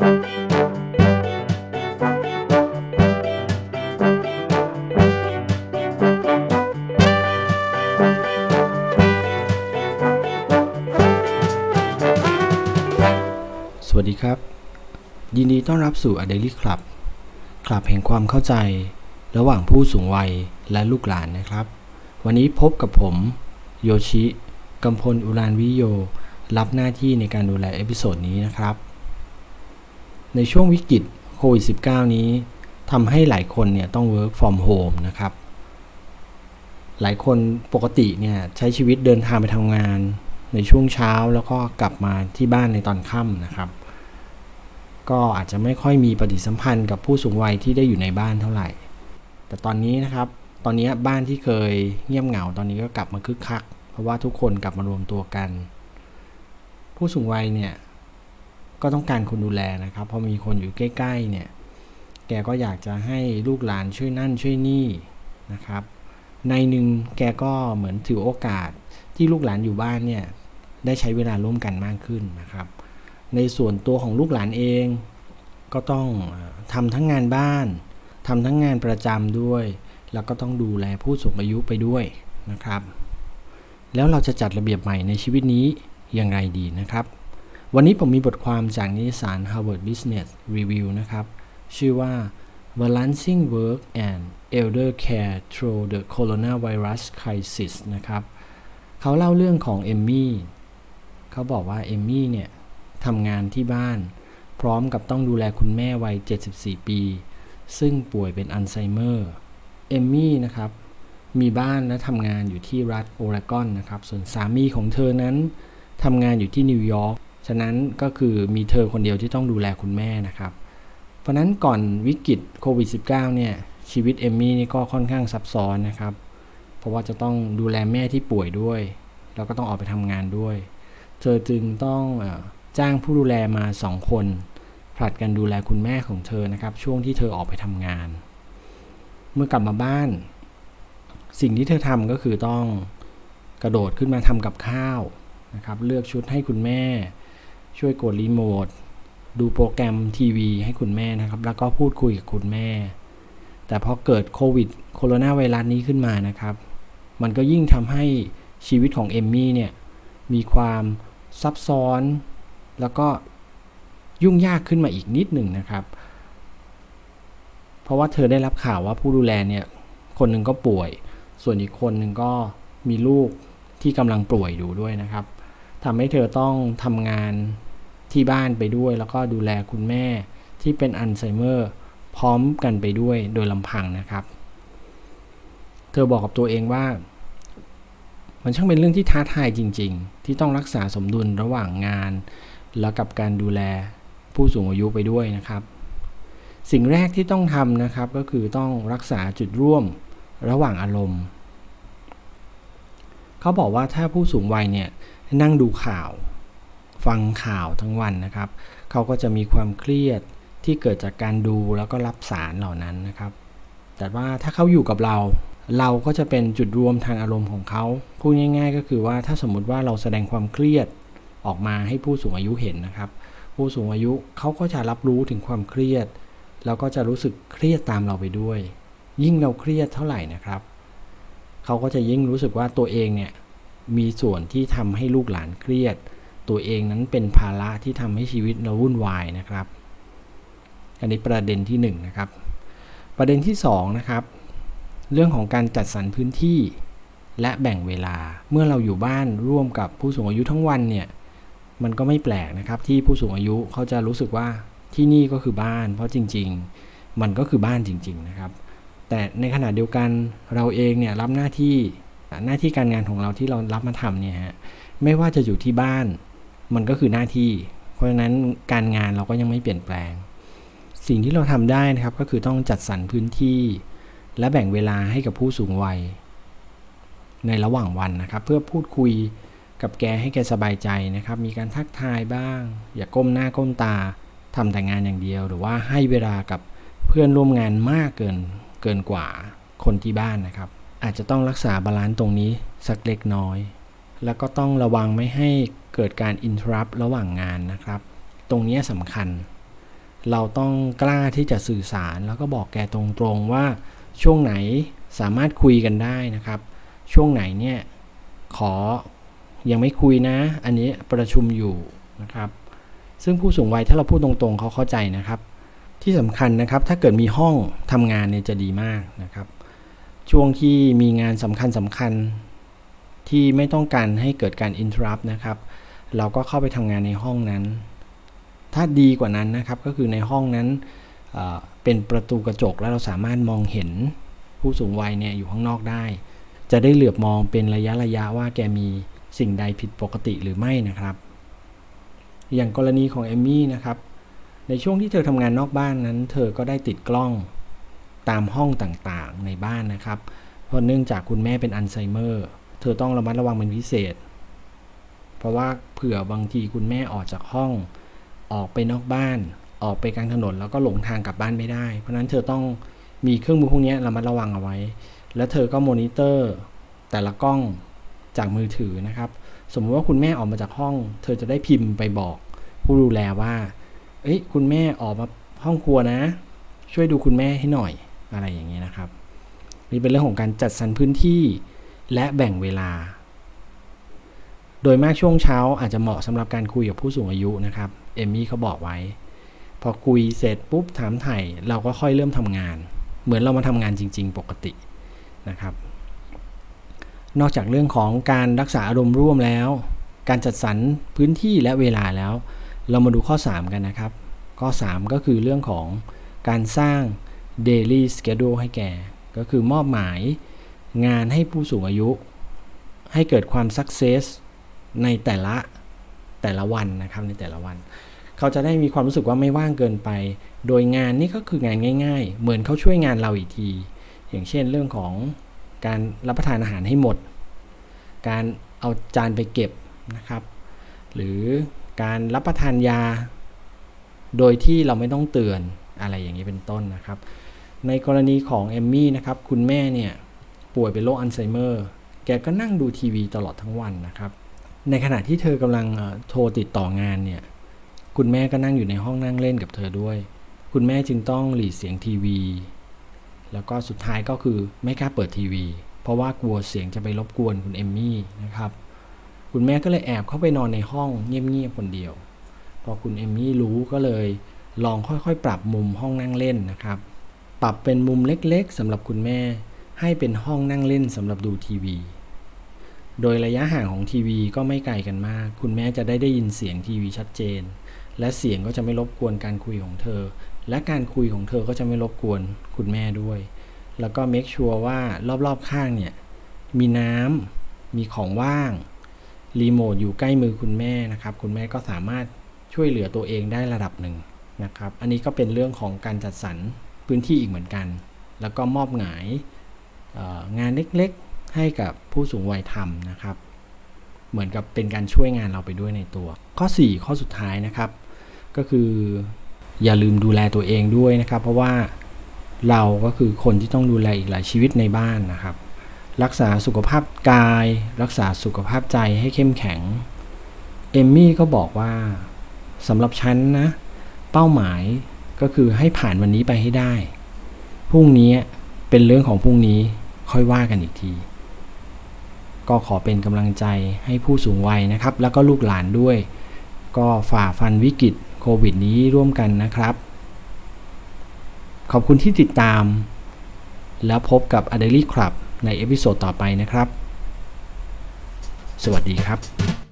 สวัสดีครับ ยินดีต้อนรับสู่ A Daily Club คลับแห่งความเข้าใจ ระหว่างผู้สูงวัยและลูกหลานนะครับ วันนี้พบกับผม โยชิกำพลอุรานวิโย รับหน้าที่ในการดูแล episode นี้นะครับ ในช่วงวิกฤตโควิด -19 นี้ทำให้หลายคนเนี่ยต้อง work from home นะครับ หลายคนปกติเนี่ยใช้ชีวิตเดินทางไปทำงานในช่วงเช้าแล้วก็กลับมาที่บ้านในตอนค่ำนะครับ ก็อาจจะไม่ค่อยมีปฏิสัมพันธ์กับผู้สูงวัยที่ได้อยู่ในบ้านเท่าไหร่ แต่ตอนนี้นะครับ ตอนนี้บ้านที่เคยเงียบเหงาตอนนี้ก็กลับมาคึกคัก เพราะว่าทุกคนกลับมารวมตัวกัน ผู้สูงวัยเนี่ย ก็ต้องการคนดูแลนะครับ พอมีคนอยู่ใกล้ๆเนี่ย แกก็อยากจะให้ลูกหลานช่วยนั่นช่วยนี่นะครับ ในหนึ่งแกก็เหมือนถือโอกาสที่ลูกหลานอยู่บ้านเนี่ย ได้ใช้เวลาร่วมกันมากขึ้นนะครับ ในส่วนตัวของลูกหลานเองก็ต้องทำทั้งงานบ้านทำทั้งงานประจำด้วย แล้วก็ต้องดูแลผู้สูงอายุไปด้วยนะครับ แล้วเราจะจัดระเบียบใหม่ในชีวิตนี้ยังไงดีนะครับ วันนี้ผมมีบทความจากนิตยสาร Harvard Business Review นะครับ ชื่อว่า Balancing Work and Elder Care Through the Coronavirus Crisis นะครับ เขาเล่าเรื่องของเอมมี่ เขาบอกว่าเอมมี่เนี่ยทำงานที่บ้าน พร้อมกับต้องดูแลคุณแม่วัย 74 ปี ซึ่งป่วยเป็นอัลไซเมอร์ เอมมี่นะครับ มีบ้านและทำงานอยู่ที่รัฐโอเรกอนนะครับ ส่วนสามีของเธอนั้นทำงานอยู่ที่นิวยอร์ก ฉะนั้นก็คือมีเธอคนเดียวที่ต้องดูแลคุณแม่นะครับ เพราะนั้นก่อนวิกฤตโควิด -19 เนี่ยชีวิตเอมมี่นี่ก็ค่อนข้างซับซ้อนนะครับ เพราะว่าจะต้องดูแลแม่ที่ป่วยด้วย แล้วก็ต้องออกไปทำงานด้วย เธอจึงต้องจ้างผู้ดูแลมาสองคน ผลัดกันดูแลคุณแม่ของเธอนะครับ ช่วงที่เธอออกไปทำงาน เมื่อกลับมาบ้าน สิ่งที่เธอทำก็คือต้องกระโดดขึ้นมาทำกับข้าวนะครับ เลือกชุดให้คุณแม่ ช่วยกดรีโมทดูโปรแกรมทีวีให้คุณแม่นะครับ แล้วก็พูดคุยกับคุณแม่ แต่พอเกิดโควิดโคโรนาไวรัสนี้ขึ้นมานะครับ มันก็ยิ่งทำให้ชีวิตของเอมมี่เนี่ยมีความซับซ้อน แล้วก็ยุ่งยากขึ้นมาอีกนิดหนึ่งนะครับ เพราะว่าเธอได้รับข่าวว่าผู้ดูแลเนี่ยคนหนึ่งก็ป่วย ส่วนอีกคนหนึ่งก็มีลูกที่กำลังป่วยอยู่ด้วยนะครับ ทำให้เธอต้องทำงานที่บ้านไปด้วย แล้วก็ดูแลคุณแม่ที่เป็นอัลไซเมอร์พร้อมกันไปด้วยโดยลำพังนะครับ เธอบอกกับตัวเองว่า มันช่างเป็นเรื่องที่ท้าทายจริง ๆ ที่ต้องรักษาสมดุลระหว่างงาน แล้วกับการดูแลผู้สูงอายุไปด้วยนะครับ สิ่งแรกที่ต้องทำนะครับก็คือต้องรักษาจุดร่วมระหว่างอารมณ์ เขาบอกว่าถ้าผู้สูงวัยเนี่ย นั่งดูข่าว ฟังข่าวทั้งวันนะครับ เขาก็จะมีความเครียดที่เกิดจากการดูแล้วก็รับสารเหล่านั้นนะครับ แต่ว่าถ้าเขาอยู่กับเรา เราก็จะเป็นจุดรวมทางอารมณ์ของเขาพูดง่าย ๆ ก็คือว่าถ้าสมมุติว่าเราแสดงความเครียดออกมาให้ผู้สูงอายุเห็นนะครับ ผู้สูงอายุเขาก็จะรับรู้ถึงความเครียด แล้วก็จะรู้สึกเครียดตามเราไปด้วย ยิ่งเราเครียดเท่าไหร่นะครับ เขาก็จะยิ่งรู้สึกว่าตัวเองเนี่ย มีส่วนที่ทำให้ลูกหลานเครียด ตัวเองนั้นเป็นภาระที่ทำให้ชีวิตเราวุ่นวายนะครับ อันนี้ประเด็นที่1นนะครับ ประเด็นที่2นะครับ เรื่องของการจัดสรรพื้นที่ และแบ่งเวลา เมื่อเราอยู่บ้านร่วมกับผู้สูงอายุทั้งวันเนี่ย มันก็ไม่แปลกนะครับ ที่ผู้สูงอายุเขาจะรู้สึกว่าที่นี่ก็คือบ้าน เพราะจริง ๆ มันก็คือบ้านจริง ๆ นะครับ แต่ในขณะเดียวกันเราเองเนี่ยรับหน้าที่ หน้าที่การงานของเราที่เรารับมาทำเนี่ยฮะไม่ว่าจะอยู่ที่บ้าน มันก็คือหน้าที่ เพราะฉะนั้นการงานเราก็ยังไม่เปลี่ยนแปลง สิ่งที่เราทำได้นะครับก็คือต้องจัดสรรพื้นที่ และแบ่งเวลาให้กับผู้สูงวัย ในระหว่างวันนะครับ เพื่อพูดคุยกับแกให้แกสบายใจนะครับ มีการทักทายบ้าง อย่าก้มหน้าก้มตาทำแต่งานอย่างเดียว หรือว่าให้เวลากับเพื่อนร่วมงานมากเกินเกินกว่าคนที่บ้านนะครับ อาจจะต้องรักษาบาลานซ์ตรงนี้สักเล็กน้อย แล้วก็ต้องระวังไม่ให้เกิดการอินทรัพระหว่างงานนะครับ ตรงนี้สำคัญ เราต้องกล้าที่จะสื่อสารแล้วก็บอกแกตรงๆว่าช่วงไหนสามารถคุยกันได้นะครับ ช่วงไหนเนี่ยขอยังไม่คุยนะ อันนี้ประชุมอยู่นะครับ ซึ่งผู้สูงวัยถ้าเราพูดตรงๆเขาเข้าใจนะครับ ที่สำคัญนะครับถ้าเกิดมีห้องทำงานเนี่ยจะดีมากนะครับ ช่วงที่มีงานสำคัญสำคัญที่ไม่ต้องการให้เกิดการ interrupt นะครับ เราก็เข้าไปทำงานในห้องนั้น ถ้าดีกว่านั้นนะครับก็คือในห้องนั้นเป็นประตูกระจกแล้วเราสามารถมองเห็นผู้สูงวัยเนี่ยอยู่ข้างนอกได้ จะได้เหลือบมองเป็นระยะระยะว่าแกมีสิ่งใดผิดปกติหรือไม่นะครับ อย่างกรณีของเอมมี่นะครับ ในช่วงที่เธอทำงานนอกบ้านนั้น เธอก็ได้ติดกล้อง ตามห้องต่างๆในบ้านนะครับ เพราะเนื่องจากคุณแม่เป็นอัลไซเมอร์เธอต้องระมัดระวังเป็นพิเศษ เพราะว่าเผื่อบางทีคุณแม่ออกจากห้อง ออกไปนอกบ้าน ออกไปกลางถนนแล้วก็หลงทางกลับบ้านไม่ได้ เพราะนั้นเธอต้องมีเครื่องมือพวกนี้ระมัดระวังเอาไว้ แล้วเธอก็มอนิเตอร์ แต่ละกล้องจากมือถือนะครับ สมมติว่าคุณแม่ออกมาจากห้อง เธอจะได้พิมพ์ไปบอก ผู้ดูแลว่า เอ้ยคุณแม่ออกมาห้องครัวนะ ช่วยดูคุณแม่ให้หน่อย อะไรอย่างเงี้ยนะครับ นี่เป็นเรื่องของการจัดสรรพื้นที่และแบ่งเวลา โดยมากช่วงเช้าอาจจะเหมาะสำหรับการคุยกับผู้สูงอายุนะครับเอมมี่เขาบอกไว้ พอคุยเสร็จปุ๊บถามไถ่เราก็ค่อยเริ่มทำงาน เหมือนเรามาทำงานจริง ๆ ปกตินะครับ นอกจากเรื่องของการรักษาอารมณ์ร่วมแล้ว การจัดสรรพื้นที่และเวลาแล้ว เรามาดูข้อ 3 กันนะครับ ข้อ 3 ก็คือเรื่องของการสร้าง daily schedule ให้แก่ก็คือมอบหมายงานให้ผู้สูงอายุ ให้เกิดความ success ในแต่ละแต่ละวันนะครับในแต่ละวัน เขาจะได้มีความรู้สึกว่าไม่ว่างเกินไป โดยงานนี้ก็คืองานง่าย ๆ เหมือนเขาช่วยงานเราอีกที อย่างเช่นเรื่องของการรับประทานอาหารให้หมด การเอาจานไปเก็บนะครับ หรือการรับประทานยา โดยที่เราไม่ต้องเตือนอะไรอย่างนี้เป็นต้นนะครับ ในกรณีของเอมมี่นะครับ คุณแม่เนี่ยป่วยเป็นโรคอัลไซเมอร์ แกก็นั่งดูทีวีตลอดทั้งวันนะครับ ในขณะที่เธอกำลังโทรติดต่องานเนี่ย คุณแม่ก็นั่งอยู่ในห้องนั่งเล่นกับเธอด้วย คุณแม่จึงต้องหลีเสียงทีวี แล้วก็สุดท้ายก็คือไม่กล้าเปิดทีวี เพราะว่ากลัวเสียงจะไปรบกวนคุณเอมมี่นะครับ คุณแม่ก็เลยแอบเข้าไปนอนในห้องเงียบๆคนเดียว พอคุณเอมมี่รู้ก็เลยลองค่อยๆ ปรับมุมห้องนั่งเล่นนะครับ ปรับเป็นมุมเล็กๆสำหรับคุณแม่ ให้เป็นห้องนั่งเล่นสำหรับดูทีวี โดยระยะห่างของทีวีก็ไม่ไกลกันมาก คุณแม่จะได้ได้ยินเสียงทีวีชัดเจน และเสียงก็จะไม่รบกวนการคุยของเธอ และการคุยของเธอก็จะไม่รบกวนคุณแม่ด้วย แล้วก็เมคชัวร์ว่ารอบๆข้างเนี่ยมีน้ำมีของว่างรีโมทอยู่ใกล้มือคุณแม่นะครับ คุณแม่ก็สามารถช่วยเหลือตัวเองได้ระดับหนึ่งนะครับ อันนี้ก็เป็นเรื่องของการจัดสรร พื้นที่อีกเหมือนกัน แล้วก็มอบหมายงานเล็กๆให้กับผู้สูงวัยทำนะครับ เหมือนกับเป็นการช่วยงานเราไปด้วยในตัว ข้อ 4 ข้อสุดท้ายนะครับ ก็คืออย่าลืมดูแลตัวเองด้วยนะครับ เพราะว่าเราก็คือคนที่ต้องดูแลอีกหลายชีวิตในบ้านนะครับ รักษาสุขภาพกาย รักษาสุขภาพใจให้เข้มแข็งเอมมี่ก็บอกว่าสำหรับฉันนะ เป้าหมาย ก็คือให้ผ่านวันนี้ไปให้ได้ พรุ่งนี้เป็นเรื่องของพรุ่งนี้ค่อยว่ากันอีกที ก็ขอเป็นกำลังใจให้ผู้สูงวัยนะครับ แล้วก็ลูกหลานด้วย ก็ฝ่าฟันวิกฤตโควิดนี้ร่วมกันนะครับ ขอบคุณที่ติดตาม แล้วพบกับ a d e l y Club ใน episode ต่อไปนะครับ สวัสดีครับ